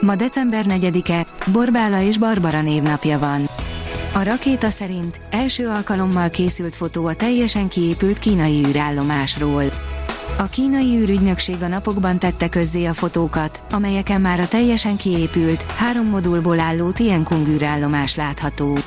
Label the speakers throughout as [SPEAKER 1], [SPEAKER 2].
[SPEAKER 1] Ma december 4-e, Borbála és Barbara névnapja van. A rakéta szerint első alkalommal készült fotó a teljesen kiépült kínai űrállomásról. A kínai űrügynökség a napokban tette közzé a fotókat, amelyeken már a teljesen kiépült, három modulból álló Tiankung űrállomás látható.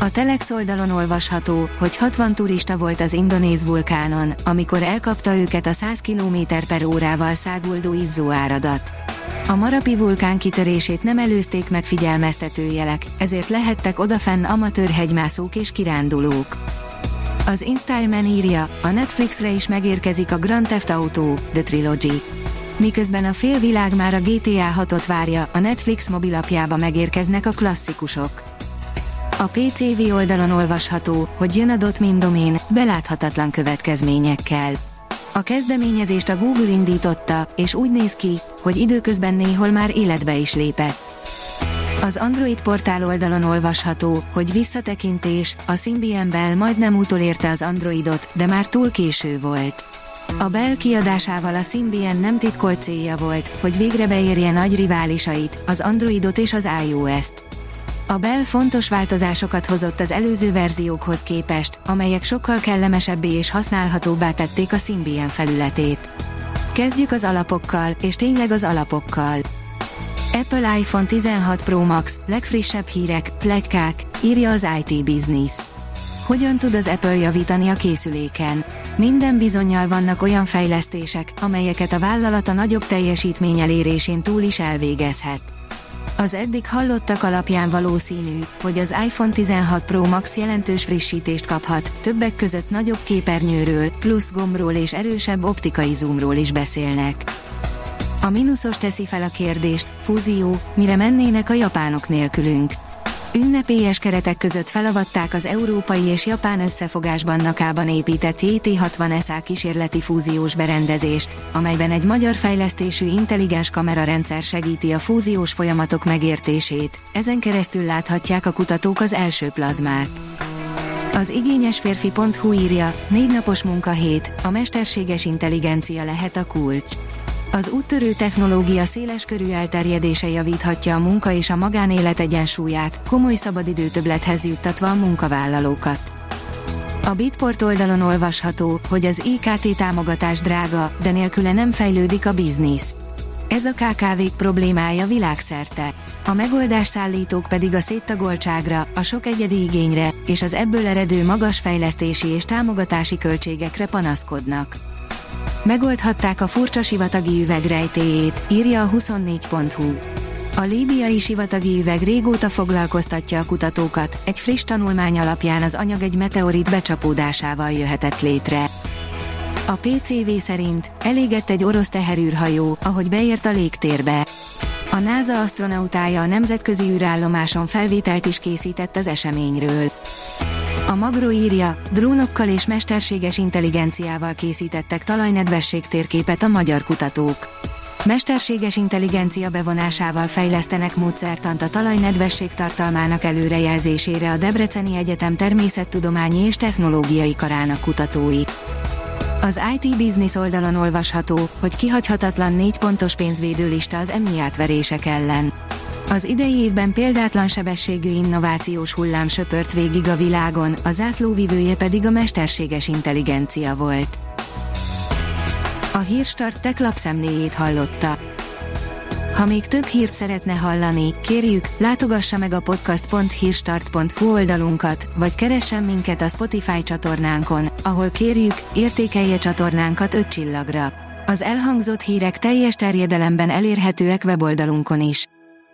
[SPEAKER 1] A Telex oldalon olvasható, hogy 60 turista volt az indonéz vulkánon, amikor elkapta őket a 100 km per órával száguldó izzóáradat. A Marapi vulkán kitörését nem előzték meg figyelmeztető jelek, ezért lehettek odafenn amatőr hegymászók és kirándulók. Az InStyleman írja, a Netflixre is megérkezik a Grand Theft Auto, The Trilogy. Miközben a félvilág már a GTA 6-ot várja, a Netflix mobilapjába megérkeznek a klasszikusok. A PCV oldalon olvasható, hogy jön a .mim domén, beláthatatlan következményekkel. A kezdeményezést a Google indította, és úgy néz ki, hogy időközben néhol már életbe is lépett. Az Android portál oldalon olvasható, hogy visszatekintés, a Symbian Bell majdnem utolérte az Androidot, de már túl késő volt. A Bell kiadásával a Symbian nem titkolt célja volt, hogy végre beérje nagy riválisait, az Androidot és az iOS-t. A Bell fontos változásokat hozott az előző verziókhoz képest, amelyek sokkal kellemesebbé és használhatóbbá tették a Symbian felületét. Kezdjük az alapokkal, és tényleg az alapokkal. Apple iPhone 16 Pro Max, legfrissebb hírek, plegykák, írja az IT Business. Hogyan tud az Apple javítani a készüléken? Minden bizonyal vannak olyan fejlesztések, amelyeket a vállalat a nagyobb teljesítmény elérésén túl is elvégezhet. Az eddig hallottak alapján valószínű, hogy az iPhone 16 Pro Max jelentős frissítést kaphat, többek között nagyobb képernyőről, plusz gombról és erősebb optikai zoomról is beszélnek. A mínuszos teszi fel a kérdést, fúzió, mire mennének a japánok nélkülünk. Ünnepélyes keretek között felavatták az európai és japán összefogásban Nakában épített JT60 SA kísérleti fúziós berendezést, amelyben egy magyar fejlesztésű intelligens kamerarendszer segíti a fúziós folyamatok megértését, ezen keresztül láthatják a kutatók az első plazmát. Az igényesférfi.hu írja, négy napos munkahét, a mesterséges intelligencia lehet a kulcs. Az úttörő technológia széles körű elterjedése javíthatja a munka és a magánélet egyensúlyát, komoly szabadidő többlethez juttatva a munkavállalókat. A Bitport oldalon olvasható, hogy az IKT támogatás drága, de nélküle nem fejlődik a biznisz. Ez a kkv problémája világszerte. A megoldás szállítók pedig a széttagoltságra, a sok egyedi igényre és az ebből eredő magas fejlesztési és támogatási költségekre panaszkodnak. Megoldhatták a furcsa sivatagi üveg rejtéjét, írja a 24.hu. A líbiai sivatagi üveg régóta foglalkoztatja a kutatókat, egy friss tanulmány alapján az anyag egy meteorit becsapódásával jöhetett létre. A PCV szerint elégett egy orosz teherűrhajó, ahogy beért a légtérbe. A NASA astronautája a nemzetközi űrállomáson felvételt is készített az eseményről. A Magro írja, drónokkal és mesterséges intelligenciával készítettek talajnedvesség térképet a magyar kutatók. Mesterséges intelligencia bevonásával fejlesztenek módszertant a talajnedvesség tartalmának előrejelzésére a Debreceni Egyetem természettudományi és technológiai karának kutatói. Az IT Business oldalon olvasható, hogy kihagyhatatlan négy pontos pénzvédőlista az emi átverések ellen. Az idei évben példátlan sebességű innovációs hullám söpört végig a világon, a zászlóvivője pedig a mesterséges intelligencia volt. A Hírstart tech lapszemléjét hallotta. Ha még több hírt szeretne hallani, kérjük, látogassa meg a podcast.hírstart.hu oldalunkat, vagy keressen minket a Spotify csatornánkon, ahol kérjük, értékelje csatornánkat 5 csillagra. Az elhangzott hírek teljes terjedelemben elérhetőek weboldalunkon is.